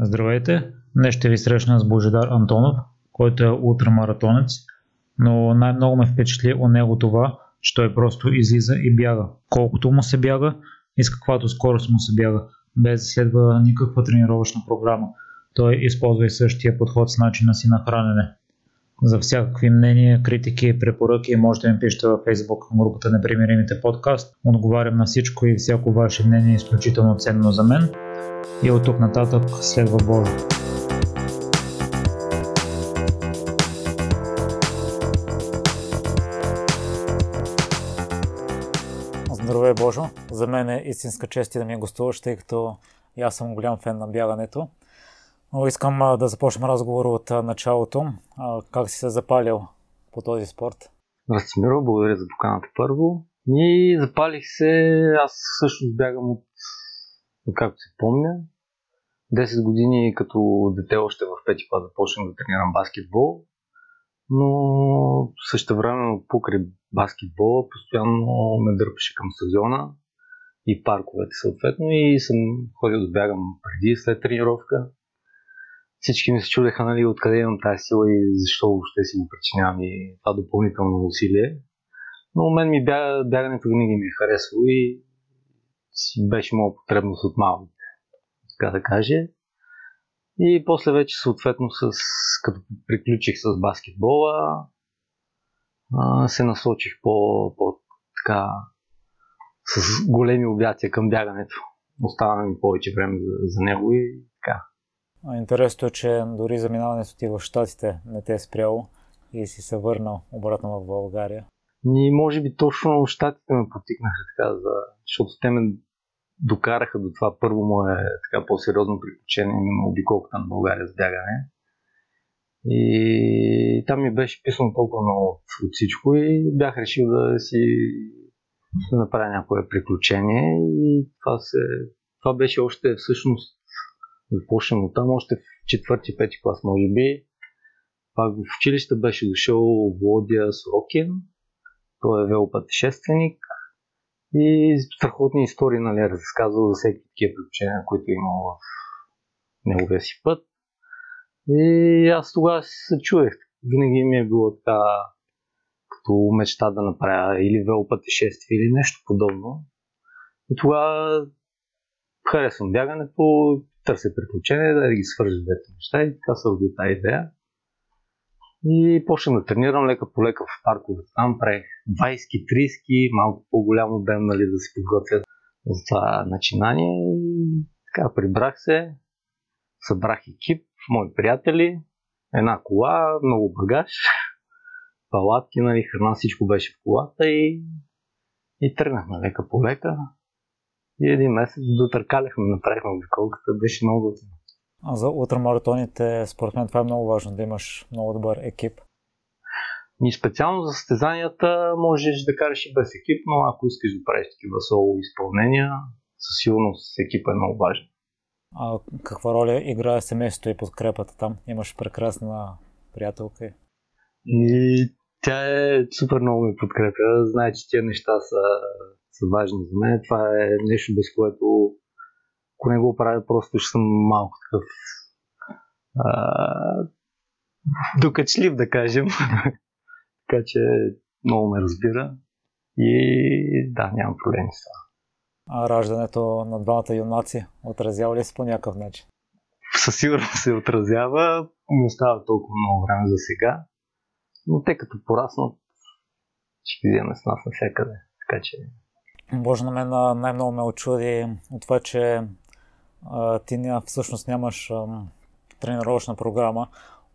Здравейте! Днес ще ви срещна с Божидар Антонов, който е ултрамаратонец, но най-много ме впечатли от него това, че той просто излиза и бяга. Колкото му се бяга и с каквато скорост му се бяга, без да следва никаква тренировъчна програма. Той използва и същия подход с начина си на хранене. За всякакви мнения, критики препоръки можете да ми пишете във Facebook групата Непримиримите подкаст. Отговарям на всичко и всяко ваше мнение е изключително ценно за мен. И от тук нататък следва Божо. Здравей, Божо! За мен е истинска чест да ми гостуваш, тъй като аз съм голям фен на бягането. Но искам да започнем разговор от началото. Как си се запалил по този спорт? Миро, благодаря за поканата първо. И запалих се, аз също бягам от, както се помня, 10 години като дете още в пети клас започнах да тренирам баскетбол, но също време покрай баскетбола постоянно ме дърпаше към стадиона и парковете съответно и съм ходил да бягам преди след тренировка всички ми се чудеха нали, откъде имам тази сила и защо въобще си го причинявам и това допълнително усилие. Но мен ми бяга, бягането винаги ми е харесало и беше моя потребност от малко, така да каже. И после вече съответно с, като приключих с баскетбола, се насочих по, по така с големи обятия към бягането. Остана ми повече време за, за него и Интересно е, че дори заминаването ти в Штатите не те е спряло и си се върнал обратно в България. И може би точно Штатите ме потикнаха така, за... защото те ме докараха до това първо мое така по-сериозно приключение, именно обиколката на България с бягане. И там ми беше писано толкова много от, от всичко и бях решил да си да направя някое приключение и това, се, това беше още всъщност започнем от там, още в четвърти, пети клас, може би. Пак в училище беше дошъл Володя Сорокин, той е велопътешественик и страхотни истории нали, е за всеки такива приключения, които е имал в неговия си път. И аз тогава се чуех. Винаги ми е било така като мечта да направя или велопътешествие или нещо подобно. И тогава харесвам бягането, търся приключения, да ги свържа двете неща и така се роди тази идея. И почнах да тренирам лека по лека в парковете. Там правих 20-30, малко по-голям обем, нали, да се подготвя за това начинание. И така, прибрах се, събрах екип, мои приятели, една кола, много багаж, палатки, нали, храна, всичко беше в колата и, и тръгнахме лека по лека. И един месец дотъркаляхме, направихме обиколката, беше много готино. А за ултрамаратоните, според мен това е много важно, да имаш много добър екип. И специално за състезанията можеш да караш и без екип, но ако искаш да правиш такива соло изпълнения, със сигурност екипа е много важен. А каква роля играе семейството и подкрепата там? Имаш прекрасна приятелка. И тя е супер много ми подкрепя. Знае, че тия неща са, са важни за мен. Това е нещо, без което ако не го правя, просто ще съм малко такъв а, докачлив, да кажем. така че много ме разбира и да, нямам проблеми с това. А раждането на двамата юнаци отразява ли се по някакъв начин? Със сигурност се отразява. Не остава толкова много време за сега. Но те като пораснат, ще ги вземе с нас навсякъде. Така че... Боже, на мен най-много ме очуди от това, че а, ти всъщност нямаш а, тренировъчна програма.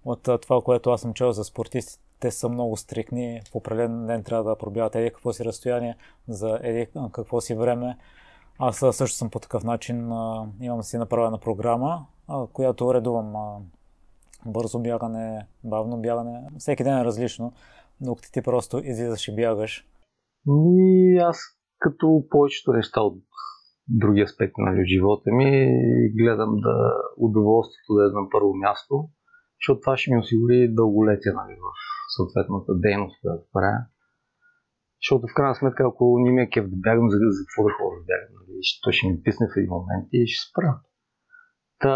От а, това, което аз съм чел за спортистите, те са много стрикни. В определен ден трябва да пробиват еди какво си разстояние, за еди какво си време. Аз също съм по такъв начин. А, имам си направена програма, а, която редувам а, бързо бягане, бавно бягане. Всеки ден е различно, докато ти просто излизаш и бягаш. И аз като повечето неща от други аспекти на нали, живота ми, гледам да удоволствието да е на първо място, защото това ще ми осигури дълголетие нали, в съответната дейност, която правя. Защото в крайна сметка, ако не ми е кеф да бягам, за, какво да хора да бягам? Нали? То ще ми писне в един момент и ще спра. Та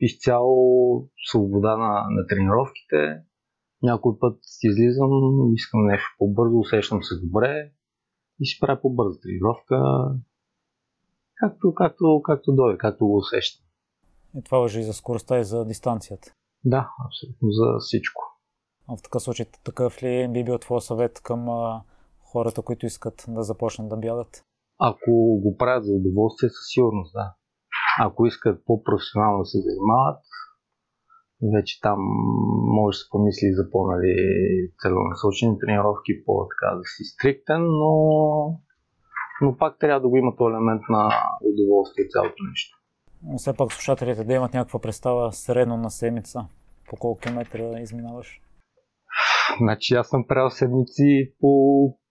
изцяло свобода на, на тренировките. Някой път излизам, искам нещо по-бързо, усещам се добре и си правя по-бърза тренировка, както, както, както дойде, както го усещам. И това въжи и за скоростта и за дистанцията. Да, абсолютно за всичко. А в такъв случай такъв ли би бил твой съвет към а, хората, които искат да започнат да бягат? Ако го правят за удоволствие, със сигурност, да. Ако искат по-професионално да се занимават, вече там може да се помисли за по-нали, целенасочени тренировки, по-така да си стриктен, но, но пак трябва да го има този елемент на удоволствие цялото нещо. Но все пак слушателите да имат някаква представа средно на седмица, по колко километра изминаваш? Значи аз съм правил седмици по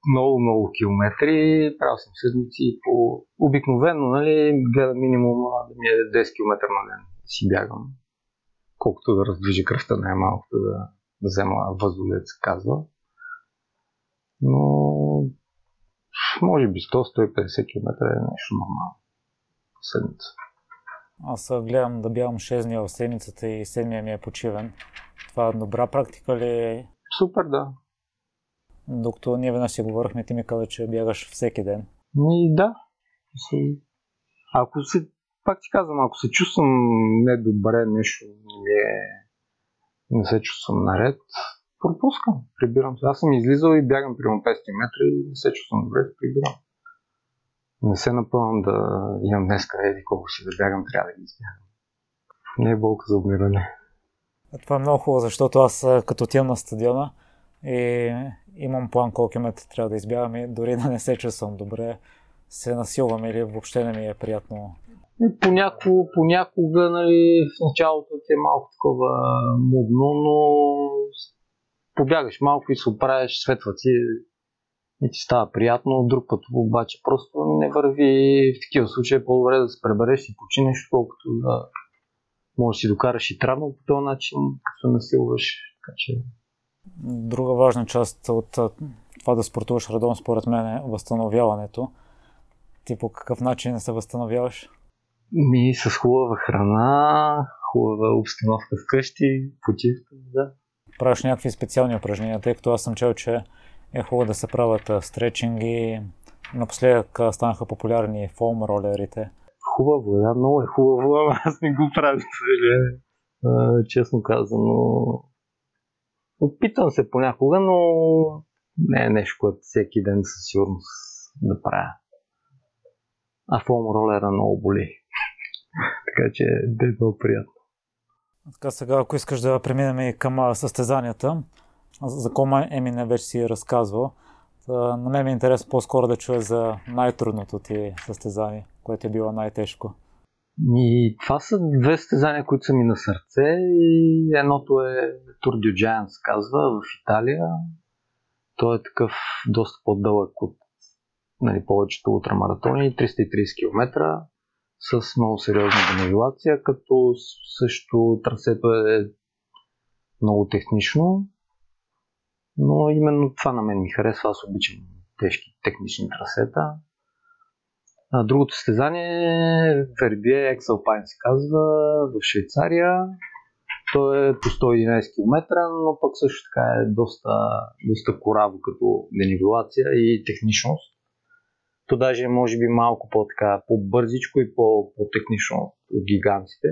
много, много километри. Правил съм седмици по... Обикновено, нали, гледам минимум да ми е 10 км на ден. Си бягам. Колкото да раздвижи кръвта най-малкото да, да взема да се казва. Но може би 100-150 км е нещо нормално. Седмица. Аз гледам да бягам 6 дни в седмицата и 7 ми е почивен. Това е добра практика ли е? Супер, да. Докато ние веднъж си говорихме, ти ми каза, че бягаш всеки ден. Ми, да. Ако се, пак ти казвам, ако се чувствам недобре, нещо не, е, не се чувствам наред, пропускам, прибирам се. Аз съм излизал и бягам примерно 500 метра и не се чувствам добре, прибирам. Не се напълвам да имам днес еди колко си да бягам, трябва да ги избягам. Не е болка за умиране. Това е много хубаво, защото аз като отивам на стадиона и имам план колко километри трябва да избягам и дори да не се чувствам добре, се насилвам или въобще не ми е приятно. Понякога, понякога нали, в началото ти е малко такова мудно, но побягаш малко и се оправиш, светва ти и ти става приятно. Друг път обаче просто не върви в такива случаи. Е по-добре да се пребереш и починеш, колкото да може да си докараш и травма по този начин, като насилваш. Така че... Друга важна част от това да спортуваш редовно, според мен, е възстановяването. Ти по какъв начин се възстановяваш? Ми с хубава храна, хубава обстановка вкъщи, почивка, да. Правиш някакви специални упражнения, тъй като аз съм чел, че е хубаво да се правят стречинги. Напоследък станаха популярни фоум ролерите. Хубаво, да, много е хубаво, ама аз не го правя, съжаление. Честно казано. Опитвам се понякога, но не е нещо, което всеки ден със сигурност да правя. А фоум ролера много боли. Така че е много приятно. Така сега, ако искаш да преминем и към състезанията, за Кома Емине вече си е разказвал. На мен ми е интересно по-скоро да чуя за най-трудното ти състезание, което е било най-тежко. И това са две състезания, които са ми на сърце и едното е Tour du Giant, се казва, в Италия. Той е такъв доста по-дълъг от нали, повечето ултрамаратони, 330 км с много сериозна денивелация, като също трасето е много технично но именно това на мен ми харесва. Аз обичам тежки технични трасета. А, другото състезание е Вербие Екселпайн се казва в Швейцария. То е по 111 км, но пък също така е доста, доста кораво като денивелация и техничност. То даже може би малко по-така, по-бързичко и по-технично от гигантите.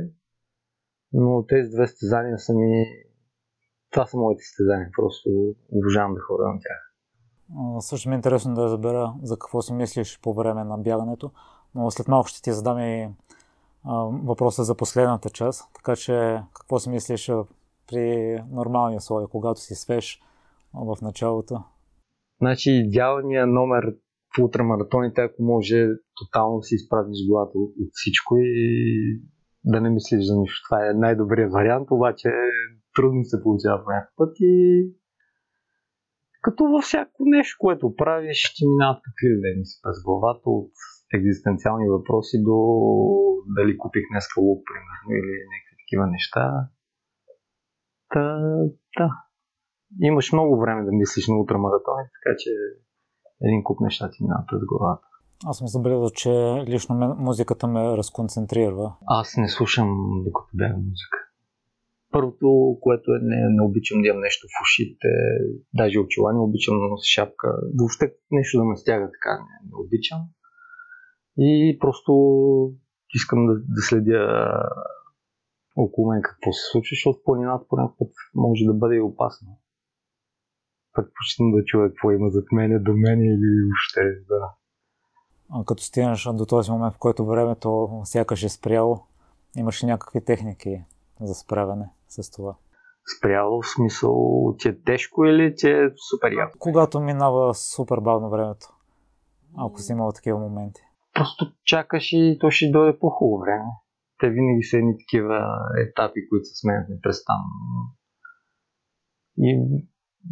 Но тези две състезания са ми това са моите състезания. Просто обожавам да ходя на тях. Също ми е интересно да разбера за какво си мислиш по време на бягането, но след малко ще ти задам и въпроса за последната част. Така че какво си мислиш при нормални условия, когато си свеж в началото? Значи идеалният номер ултрамаратоните, ако може тотално си изпразниш главата от всичко и да не мислиш за нищо. Това е най-добрият вариант, обаче трудно се получава в някакъв път и като във всяко нещо, което правиш, ще минават какви да си през главата от екзистенциални въпроси до дали купих днес лук, примерно, или някакви такива неща. Та, да. Имаш много време да мислиш на ултрамаратони, така че един куп неща ти минават през главата. Аз съм забелязал, че лично мен, музиката ме разконцентрира. Аз не слушам докато бягам музика. Първото, което е, не, не обичам да имам нещо в ушите, даже очила, не обичам да нося шапка. Въобще нещо да ме стяга така, не, не обичам. И просто искам да, да следя около мен какво се случва, защото планината по някакъв път може да бъде и опасно. Предпочитам да чуя какво има зад мене, до мене или въобще, да. А като стигнеш до този момент, в който времето сякаш е спряло, имаш ли някакви техники за справяне с това? Спряло в смисъл, че е тежко или че е супер яко? Когато минава супер бавно времето, ако си имал такива моменти. Просто чакаш и то ще дойде по хубаво време. Те винаги са едни такива етапи, които се сменят непрестанно. И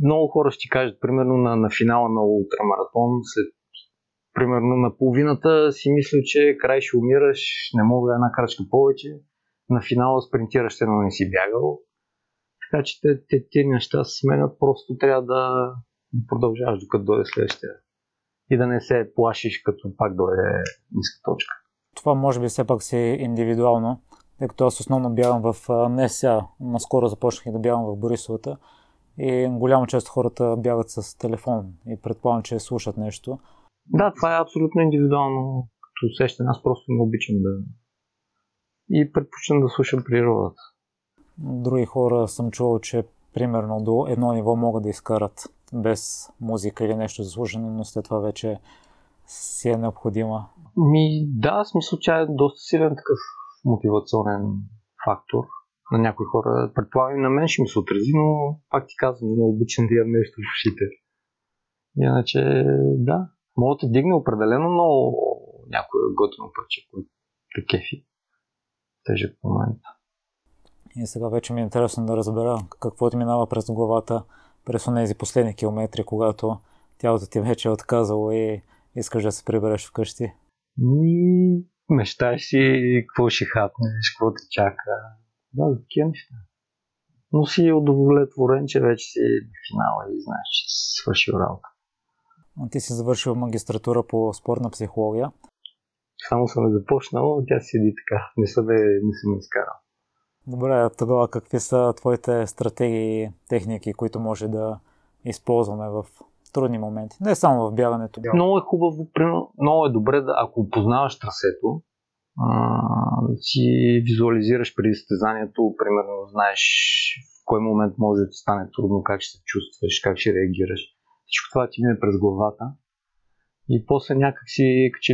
много хора ще кажат, примерно на, на финала на ултрамаратон, след примерно на половината си мисля, че край ще умираш, не мога една крачка повече. На финала спринтираш, но не си бягал. Така че те, те, те неща се сменят, просто трябва да, да продължаваш докато дойде следващия. И да не се плашиш, като пак дойде ниска точка. Това може би все пак си е индивидуално, тъй като аз основно бягам в НСА. Наскоро започнах да бягам в Борисовата и голяма част от хората бягат с телефон и предполагам, че слушат нещо. Да, това е абсолютно индивидуално като усещане. Аз просто не обичам да... И предпочитам да слушам природата. Други хора съм чувал, че примерно до едно ниво могат да изкарат без музика или нещо за слушане, но след това вече си е необходима. Ми, да, смисъл, че е доста силен такъв мотивационен фактор на някои хора. Предполагам и на мен ще ми се отрази, но пак ти казвам, не обичам да имам нещо в ушите. Иначе, да, Мога да те дигне определено, но някое готино парче, което те кефи. Тежък момент. И сега вече ми е интересно да разбера какво ти минава през главата през тези последни километри, когато тялото ти вече е отказало и искаш да се прибереш вкъщи. И мечтаеш си какво ще хапнеш, какво те чака. Да, за такива неща. Но си удовлетворен, че вече си на финала и знаеш, че си свършил работа. Ти си завършил магистратура по спортна психология. Само съм започнал, тя седи така. Не съм, не съм изкарал. Добре, тогава какви са твоите стратегии техники, които може да използваме в трудни моменти? Не само в бягането. Много е хубаво, много е добре, да, ако познаваш трасето, си визуализираш преди състезанието, примерно знаеш в кой момент може да стане трудно, как ще се чувстваш, как ще реагираш всичко това ти мине през главата. И после някак си, че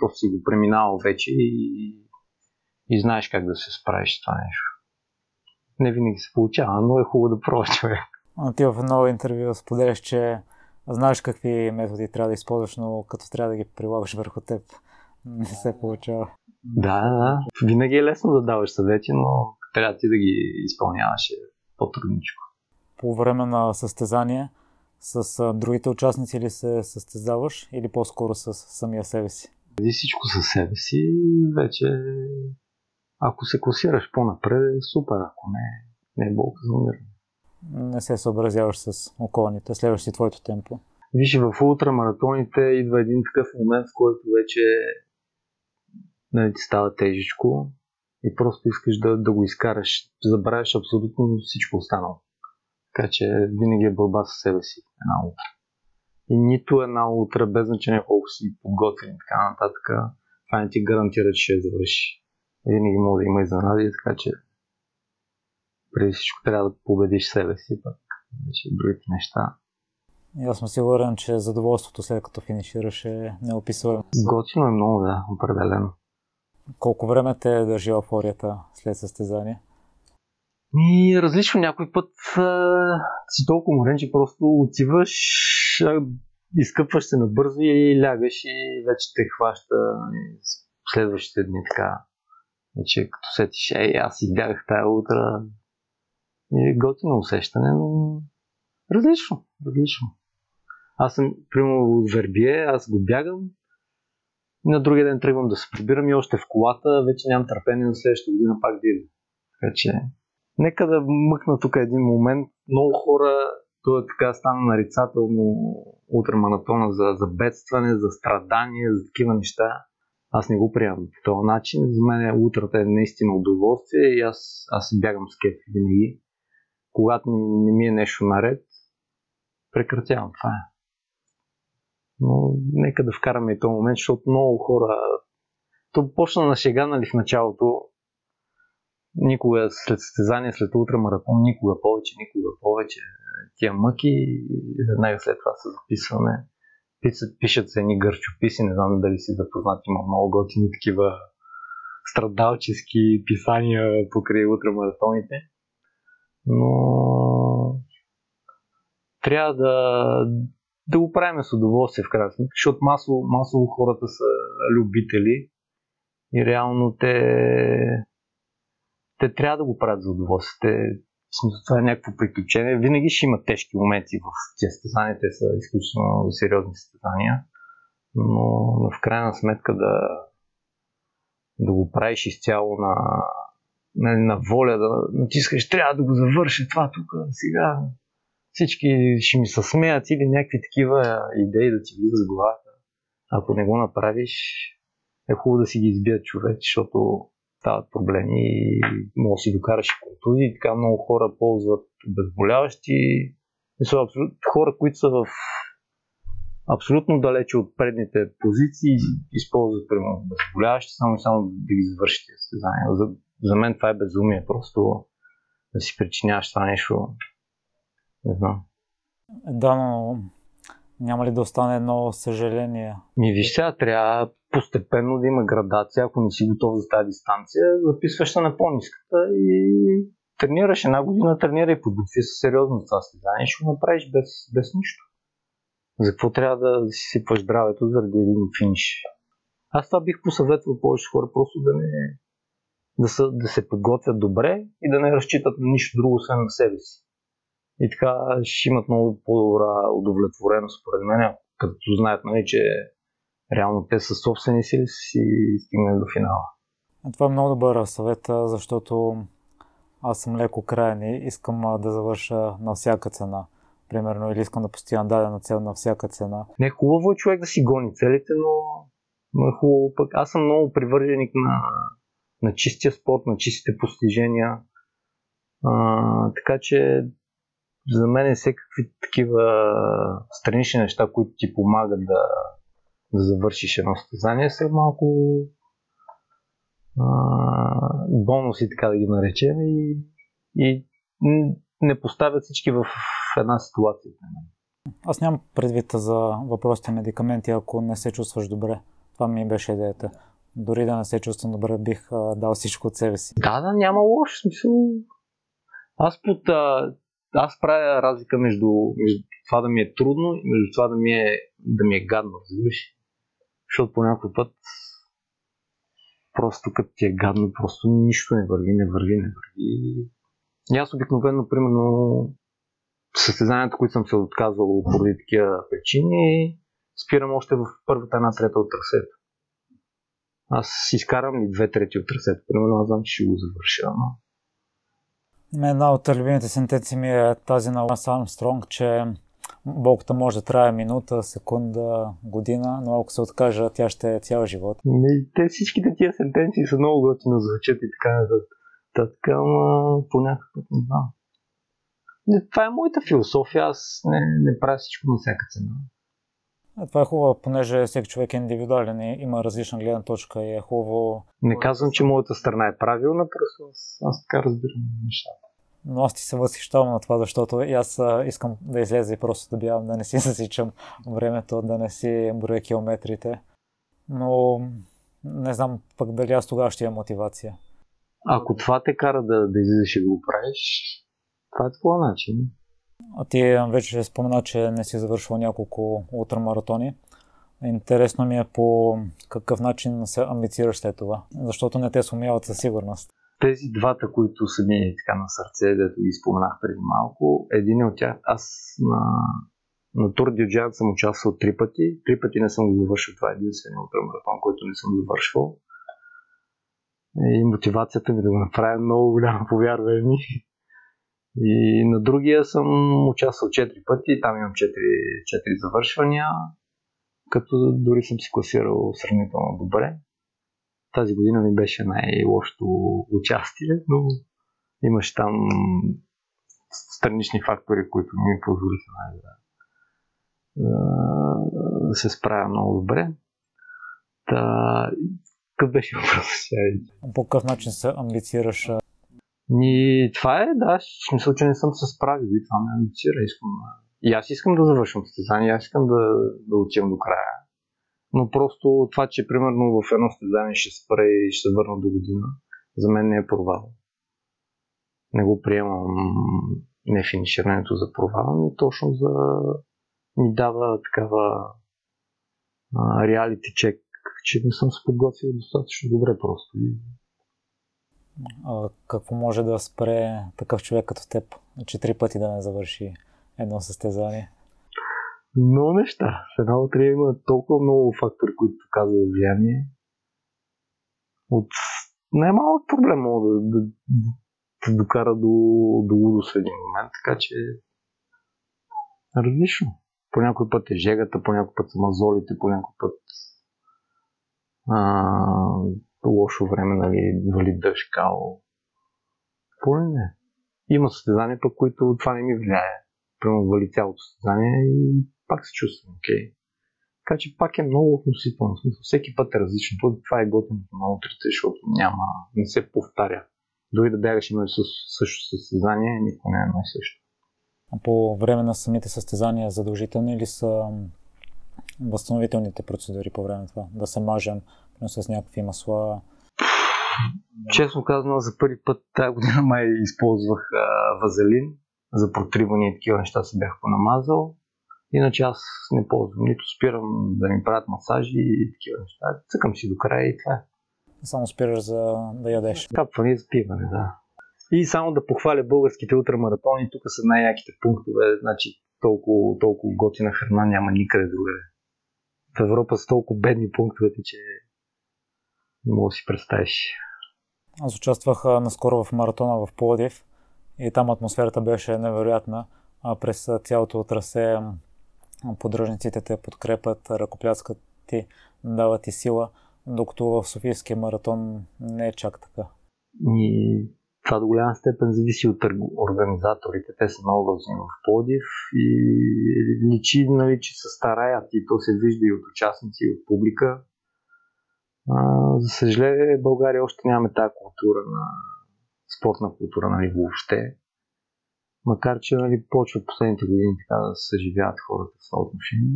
просто си го преминал вече и, и знаеш как да се справиш с това нещо. Не винаги се получава, но е хубаво да пробва човек. Ти в едно интервю споделяш, че знаеш какви методи трябва да използваш, но като трябва да ги прилагаш върху теб, не се получава. Да, да. Винаги е лесно да даваш съвети, но трябва ти да ги изпълняваш е по-трудничко. По време на състезание, с другите участници ли се състезаваш или по-скоро с самия себе си? Преди всичко със себе си, вече ако се класираш по-напред, е супер, ако не, не е болка за умиране. Не се съобразяваш с околните, следваш си твоето темпо. Виж, в ултрамаратоните идва един такъв момент, в който вече нали, ти става тежичко и просто искаш да, да го изкараш. Забравяш абсолютно всичко останало. Така че винаги е борба с себе си една утра. И нито една утра, без значение колко си подготвен и така нататък, това не ти гарантира, че ще завърши. Винаги може да има изненади, така че преди всичко трябва да победиш себе си, пък вече другите неща. И аз съм сигурен, че задоволството след като финишираш е неописуемо. Готино е много, да, определено. Колко време те е държи еуфорията след състезание? И различно някой път а, си толкова морен, че просто отиваш, а, изкъпваш се набързо и лягаш и вече те хваща следващите дни така. Вече като сетиш, ей, аз си бягах тая утра. И готино усещане, но различно, различно. Аз съм, примерно, в Вербие, аз го бягам, на другия ден тръгвам да се прибирам и още в колата, вече нямам търпение на следващата година пак да идвам. Така че Нека да мъкна тук един момент. Много хора то е така стана нарицателно ултрамаратона за, за бедстване, за страдания, за такива неща. Аз не го приемам по този начин. За мен утрата е наистина удоволствие и аз, аз бягам с кеф винаги. Когато не ми е нещо наред, прекратявам. Това е. Но нека да вкараме и този момент, защото много хора... То почна на шега, нали, в началото. Никога след състезание, след ултрамаратон, никога повече, никога повече тия мъки веднага след това се записваме. Пишат, пишат се едни гърчописи, не знам дали си запознат, има много готини такива страдалчески писания покрай ултрамаратоните. Но трябва да, да го правим с удоволствие в крайна сметка, защото масово, масово хората са любители и реално те, те трябва да го правят за удоволствие. Те, това е някакво приключение. Винаги ще има тежки моменти в тези състезания, те са изключително сериозни състезания, но, но в крайна сметка да, да го правиш изцяло на, на, на воля, да натискаш, трябва да го завърша това тук, сега всички ще ми се смеят или някакви такива идеи да ти влизат в главата. Ако не го направиш, е хубаво да си ги избият човек, защото стават проблеми и може да си докараш контузии. Така много хора ползват абсолют, хора, които са в абсолютно далече от предните позиции, използват примерно обезболяващи, само и само да ги завършите състезания. За, за мен това е безумие, просто да си причиняваш това нещо не знам. Да, но няма ли да остане едно съжаление? Ми виж сега, трябва постепенно да има градация. Ако не си готов за тази дистанция, записваш се на по-ниската и тренираш една година, тренирай подготви се сериозно за това състезание, ще го направиш без, без нищо. За какво трябва да си сипваш здравето заради един финиш? Аз това бих посъветвал повече хора просто да не да, са, да се подготвят добре и да не разчитат на нищо друго, освен на себе си. И така ще имат много по-добра удовлетвореност, според мен, като знаят, нали, че реално те са собствени сили си стигнали до финала. Това е много добър съвет, защото аз съм леко крайен и искам да завърша на всяка цена. Примерно, или искам да постигам дадена цел на всяка цена. Не е хубаво човек да си гони целите, но, но е хубаво пък. Аз съм много привърженик на, на чистия спорт, на чистите постижения. А, така че за мен е всякакви такива странични неща, които ти помагат да, да завършиш едно състезание, са малко а, бонуси, така да ги наречем, и, и не поставят всички в една ситуация. Аз нямам предвид за въпросите медикаменти, ако не се чувстваш добре. Това ми беше идеята. Дори да не се чувствам добре, бих а, дал всичко от себе си. Да, да, няма лошо смисъл. Аз под а, аз правя разлика между, между това да ми е трудно и между това да ми е, да ми е гадно, разбираш? Защото по някой път просто като ти е гадно, просто нищо не върви, не върви, не върви. И аз обикновено, примерно, състезанията, които съм се отказвал поради такива причини, спирам още в първата една трета от трасето. Аз изкарам ли две трети от трасето. Примерно аз знам, че ще го завърша, но Една от любимите сентенции ми е тази на Ланс Армстронг, че болката може да трае минута, секунда, година, но ако се откажа, тя ще е цял живот. Те всичките тия сентенции са много готино звучат и така нататък. Така, ама по някакъв не знам. Това е моята философия, аз не, не правя всичко на всяка цена. Това е хубаво, понеже всеки човек е индивидуален и има различна гледна точка и е хубаво. Не казвам, че моята страна е правилна, просто аз, аз така разбирам нещата. Но аз ти се възхищавам на това, защото и аз искам да излезе и просто да бягам, да не си засичам времето, да не си броя километрите. Но не знам пък дали аз тогава ще имам мотивация. Ако това те кара да, да излезеш и да го правиш, това е твоя начин. А ти вече спомена, че не си завършил няколко ултрамаратони. Интересно ми е по какъв начин се амбицираш след това, защото не те сумяват със сигурност. Тези двата, които са ми така на сърце, дето ги споменах преди малко, един от тях, аз на, на Тур Дюджан съм участвал три пъти. Три пъти не съм го завършил. Това е единствения ултрамаратон, който не съм завършвал. И мотивацията ми да го направя много голяма, повярвай ми. И на другия съм участвал 4 пъти, там имам 4, 4 завършвания, като дори съм си класирал сравнително добре. Тази година ми беше най-лошото участие, но имаше там странични фактори, които ми позволиха нали, да, се справя много добре. Та, какъв беше въпрос? По какъв начин се амбицираш? Ни, това е, да, в смисъл, че не съм се справил и това ме амбицира. Искам, и аз искам да завършвам състезание, аз искам да, да отивам до края. Но просто това, че примерно в едно състезание ще спре и ще се върна до година, за мен не е провал. Не го приемам не финиширането за провал, но точно за ми дава такава реалити чек, че не съм се подготвил достатъчно добре просто. Какво може да спре такъв човек като теб, четири пъти да не завърши едно състезание? Много неща. В една лотерия има толкова много фактори, които показват влияние. От най-малък проблем мога да, да, да докара до, до лудост в един момент, така че различно. По някой път е жегата, по някой път са мазолите, по някой път а, лошо време, нали, вали дъжд, као. Поне не. Има състезания, пък които това не ми влияе. Примерно вали цялото състезание и пак се чувствам окей. Така че пак е много относително. Всеки път е различно. Това е готиното на утрите, защото няма, не се повтаря. Дори да бягаш едно и също състезание, никога не е едно и също. А по време на самите състезания задължителни ли са възстановителните процедури по време на това? Да се мажем с някакви масла? Честно казано, за първи път тази година май използвах а, вазелин за протриване и такива неща се бях понамазал. Иначе аз не ползвам, нито спирам да ми правят масажи и такива неща. Цъкам си до края и това е. Само спираш за да ядеш. Капване и запиване, да. И само да похваля българските ултрамаратони, тук са най-яките пунктове, значи толкова, толкова готина храна няма никъде другаде. В Европа са толкова бедни пунктовете, че не мога да си представиш. Аз участвах наскоро в маратона в Плодив и там атмосферата беше невероятна. А през цялото трасе поддръжниците те подкрепят, ръкопляскат ти, дават ти сила, докато в Софийския маратон не е чак така. И това до голяма степен зависи от организаторите. Те са много възни в Плодив и личи, нали, че се стараят и то се вижда и от участници, и от публика. За съжаление, България още нямаме тази култура на спортна култура, нали, въобще. Макар, че нали, почва последните години така да съживяват хората в това отношение.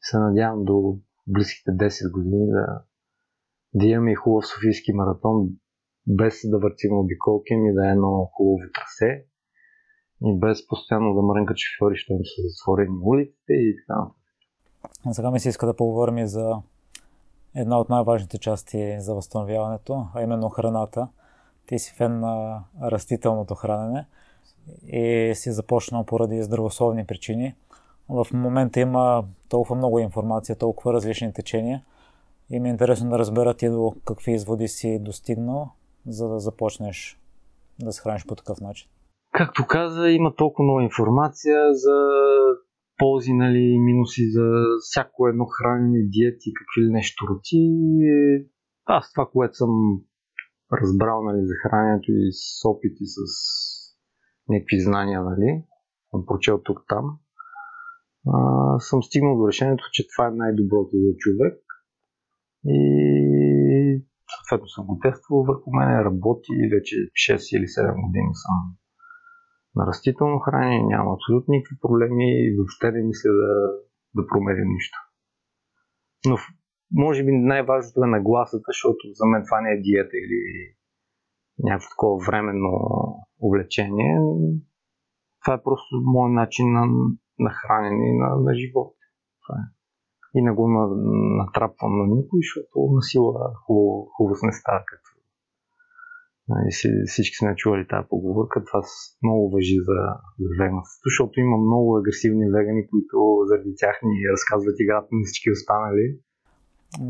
Се надявам до близките 10 години да, да имаме и хубав Софийски маратон, без да въртим обиколки ми, да е едно хубаво трасе и без постоянно да мрънкат шофьори, що им са затворени улиците и така нататък. Сега ми се иска да поговорим и за една от най-важните части за възстановяването, а именно храната. Ти си фен на растителното хранене и си започнал поради здравословни причини. В момента има толкова много информация, толкова различни течения и ми е интересно да разбера ти до какви изводи си достигнал, за да започнеш да се храниш по такъв начин. Както каза, има толкова много информация за ползи, нали, минуси за всяко едно хранене, диети, какви ли нещо роти. Аз това, което съм разбрал нали, за храненето и с опити с някакви знания, нали, съм прочел тук-там, а, съм стигнал до решението, че това е най-доброто за човек и съответно съм го тествал върху мен, работи вече 6 или 7 години съм на растително хранение, няма абсолютно никакви проблеми и въобще не мисля да, да променя нищо. Но може би най-важното е нагласата, защото за мен това не е диета или някакво такова временно увлечение. Това е просто мой начин на, на хранене и на, на живот. Това е. И не го натрапвам на никой, защото на сила хубаво, хубаво не става, като всички сме чували тази поговорка. Това много въжи за, за веганството, защото има много агресивни вегани, които заради тях ни разказват играта на всички останали.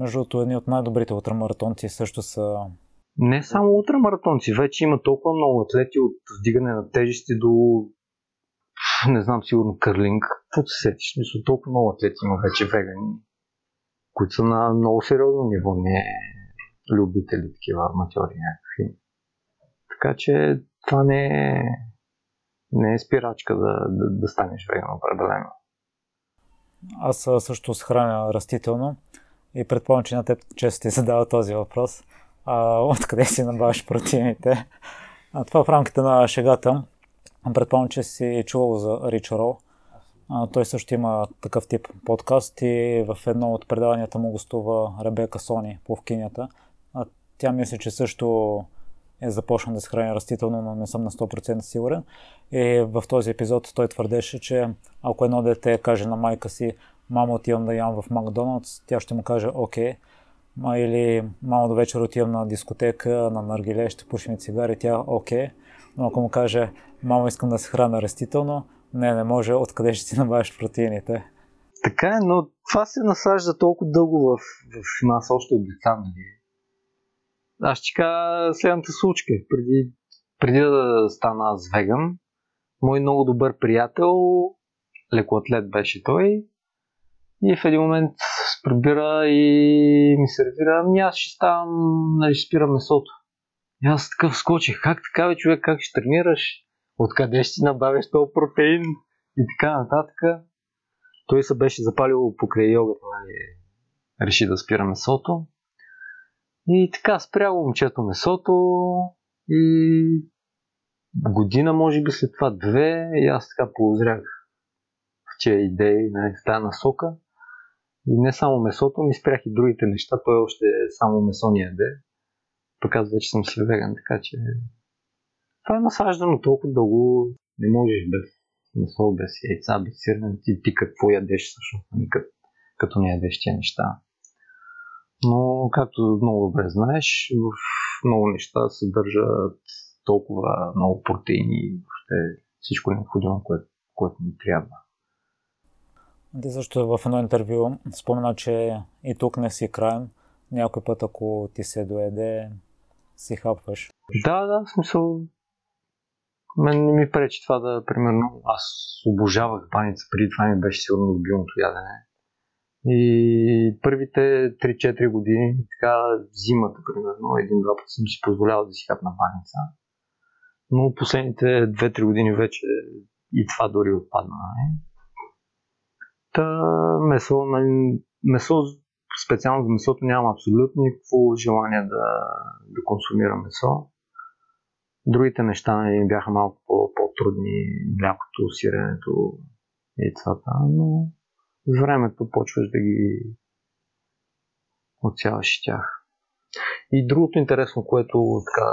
Между другото, едни от най-добрите ултрамаратонци също са Не само ултрамаратонци, вече има толкова много атлети от вдигане на тежести до не знам, сигурно кърлинг. Какво се сетиш? Мисля, толкова много атлети има вече вегани, които са на много сериозно ниво, не любители, такива аматьори. Така че това не е, не е спирачка да, да, да станеш веган определено. Аз също се храня растително и предполагам, че на теб често ти задава този въпрос. А, откъде си набавяш протеините? А, това в рамките на шегата. Предполагам, че си чувал за Рич Рол. Той също има такъв тип подкаст и в едно от предаванията му гостува Ребека Сони, пловкинята. Тя мисли, че също е започнал да се храни растително, но не съм на 100% сигурен. И в този епизод той твърдеше, че ако едно дете каже на майка си, мамо отивам да ям в Макдоналдс, тя ще му каже окей. Или мамо до вечер отивам на дискотека, на наргиле, ще пушим цигари, тя окей. Но ако му каже, мамо искам да се храна растително, не, не може, откъде ще си набавиш протеините. Така е, но това се насажда толкова дълго в, в нас още от деца, нали? Аз ще кажа следната случка. Преди, преди да стана аз веган, мой много добър приятел, лекоатлет беше той, и в един момент прибира и ми сервира, ами аз ще ставам, нали, ще спира месото. И аз такъв скочих, как така бе човек, как ще тренираш? Откъде ще си набавиш този протеин? И така нататък. Той се беше запалил покрай йогата, нали, реши да спира месото. И така спря момчето месото и година, може би след това две, и аз така полузрях в тия идеи, нали, в тази насока. И не само месото, ми спрях и другите неща. Той още само месо ни яде. Пък аз вече съм си веган, така че това е насаждано толкова дълго. Не можеш без месо, без яйца, без сирене. Ти, ти какво ядеш всъщност, ами като, като не ядеш тия неща. Но, както много добре знаеш, в много неща съдържат толкова много протеини въобще всичко необходимо, което, което ни трябва. Ти също в едно интервю спомена, че и тук не си краен. Някой път, ако ти се доеде, си хапваш. Да, да, в смисъл. Мен не ми пречи това да, примерно, аз обожавах баница, преди това ми беше сигурно любимото ядене. И първите 3-4 години, така зимата, примерно, един-два пъти съм си позволявал да си хапна баница. Но последните 2-3 години вече и това дори отпадна. Не? Та, месо, нали, месо, специално за месото нямам абсолютно никакво желание да, да консумирам месо. Другите неща нали, бяха малко по-трудни, млякото, сиренето, яйцата, но времето почваш да ги отсяваш тях. И другото интересно, което така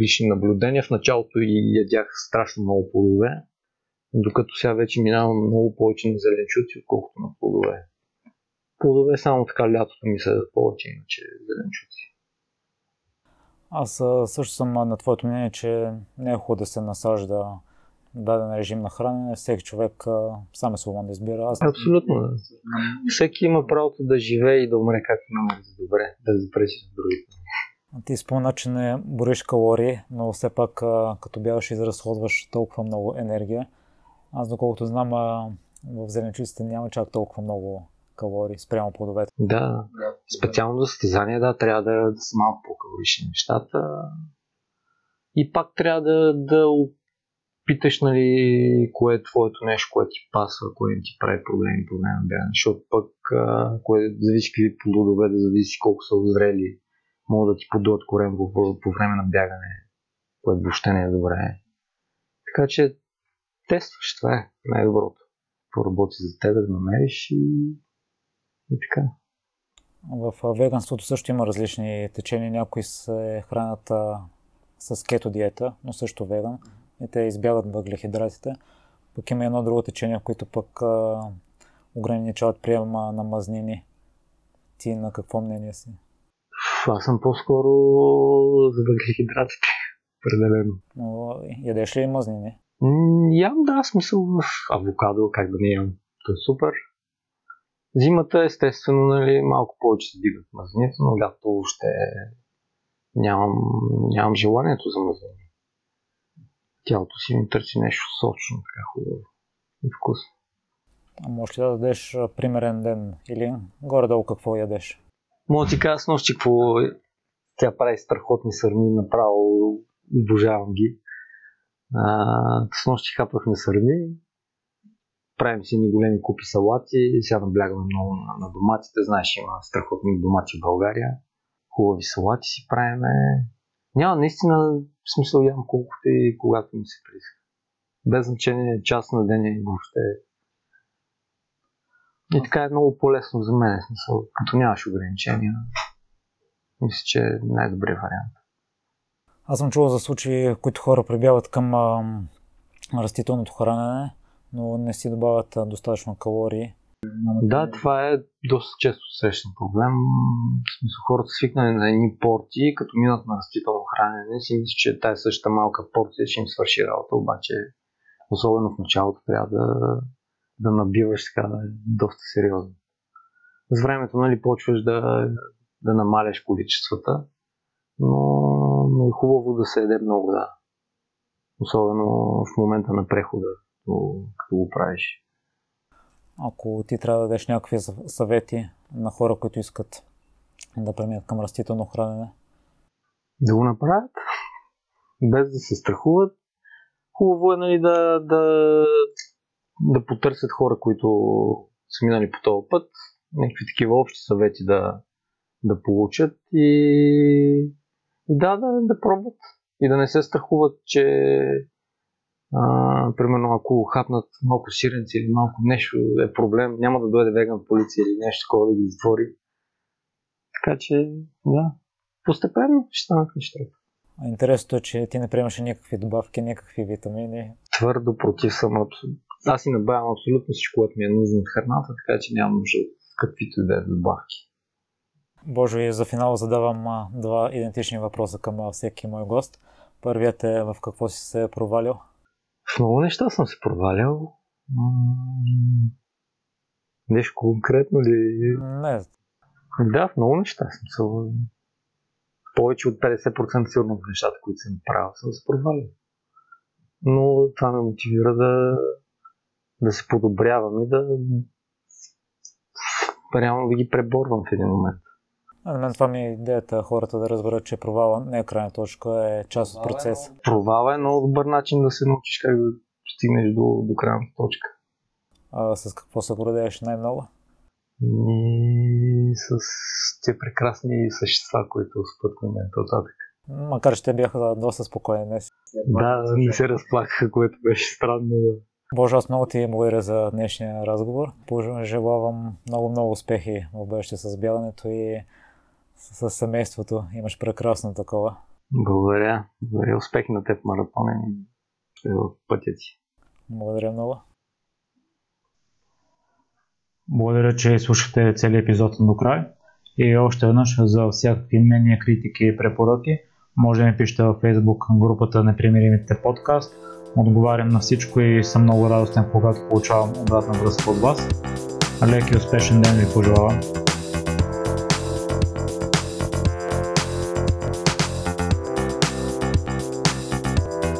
лични наблюдения, в началото и ядях страшно много плодове, докато сега вече минавам много повече на зеленчуци, отколкото на плодове. Плодове само така лятото ми се повече, иначе зеленчуци. Аз също съм на твоето мнение, че не е хубаво да се насажда даден режим на хранене. Всеки човек сам е свободен да избира. Аз... Абсолютно. Всеки има правото да живее и да умре както намери за добре, да запреси с другите. Ти спомена, че не бориш калории, но все пак като бягаш изразходваш толкова много енергия. Аз доколкото знам, в зеленчуците няма чак толкова много калории спрямо плодовете. Да, специално за състезание, да, трябва да, да са малко по-калорични нещата. И пак трябва да, да опиташ, нали, кое е твоето нещо, което ти пасва, кое ти прави проблеми по време на бягане. Защото пък, кое зависи какви плодове, да зависи колко са озрели, могат да ти подуят корен по, по време на бягане, което въобще не е добре. Така че тестваш, това е най-доброто. Поработи за теб да намериш и, и така. В веганството също има различни течения. Някои се хранят а, с кето диета, но също веган. И те избягат въглехидратите. Пък има едно друго течение, в което пък а, ограничават приема на мазнини. Ти на какво мнение си? Аз съм по-скоро за въглехидратите. Определено. Но ядеш ли мазнини? Ям, да, смисъл в авокадо, как да не ям. То е супер. Зимата, естествено, нали, малко повече се дигат мазница, но лято ще нямам, нямам желанието за мазнини. Тялото си ми търси нещо сочно, така хубаво и вкусно. А можеш ли да дадеш примерен ден или горе-долу какво ядеш? Мога ти кажа с нощи какво тя прави страхотни сърми, направо обожавам ги. А, с нощи хапвахме сърми, правим си ни големи купи салати, сега наблягаме много на, на доматите, знаеш има страхотни домати в България, хубави салати си правиме. Няма наистина смисъл ям колкото и когато ми се прииска. Без значение час на ден и въобще. И така е много по-лесно за мен, смисъл, като нямаш ограничения. Мисля, че е най-добрият вариант. Аз съм чувал за случаи, които хора прибягват към а, растителното хранене, но не си добавят достатъчно калории. Да, това е доста често срещан проблем. В смисъл, хората свикнали на едни порции, като минат на растително хранене, си мислят, че тази същата малка порция ще им свърши работа, обаче особено в началото трябва да, да набиваш така доста сериозно. С времето нали, почваш да, да намаляш количествата, но, но е хубаво да се еде много, да. Особено в момента на прехода, като, като го правиш. Ако ти трябва да дадеш някакви съвети на хора, които искат да преминат към растително хранене? Да го направят, без да се страхуват. Хубаво е нали, да, да, да потърсят хора, които са минали по този път, някакви такива общи съвети да, да получат и, да, да, да пробват и да не се страхуват, че а, примерно ако хапнат малко сиренци или малко нещо е проблем, няма да дойде веган полиция или нещо такова да ги затвори. Така че, да, постепенно ще станат нещата. Интересното е, че ти не приемаш никакви добавки, никакви витамини. Твърдо против съм абсолютно. Аз си набавям абсолютно всичко, което ми е нужно от храната, така че нямам нужда от каквито и да е добавки. Боже, и за финал задавам два идентични въпроса към всеки мой гост. Първият е в какво си се е провалил? В много неща съм се провалял. Нещо конкретно ли? Не. Да, в много неща съм се повече от 50% сигурно в нещата, които съм правил, съм се провалил. Но това ме мотивира да, да се подобрявам и да реално да ги преборвам в един момент. На мен това ми е идеята хората да разберат, че провала не е крайна точка, е част от процеса. Провала е много добър начин да се научиш как да стигнеш до, до крайната точка. А с какво се гордееш най-много? И с тези прекрасни същества, които спът на мен нататък. Макар, че те бяха доста спокойни днес. Да, не се разплакаха, което беше странно. Да. Боже, аз много ти благодаря за днешния разговор. Желавам много-много успехи в бъдеще с бягането и с семейството. Имаш прекрасно такова. Благодаря. Благодаря. Успехи на теб маратона и в пътя ти. Благодаря много. Благодаря, че слушахте целият епизод до край. И още веднъж за всякакви мнения, критики и препоръки може да ми пишете във Facebook групата Непримиримите подкаст. Отговарям на всичко и съм много радостен, когато получавам обратна връзка от вас. Лек и успешен ден ви пожелавам!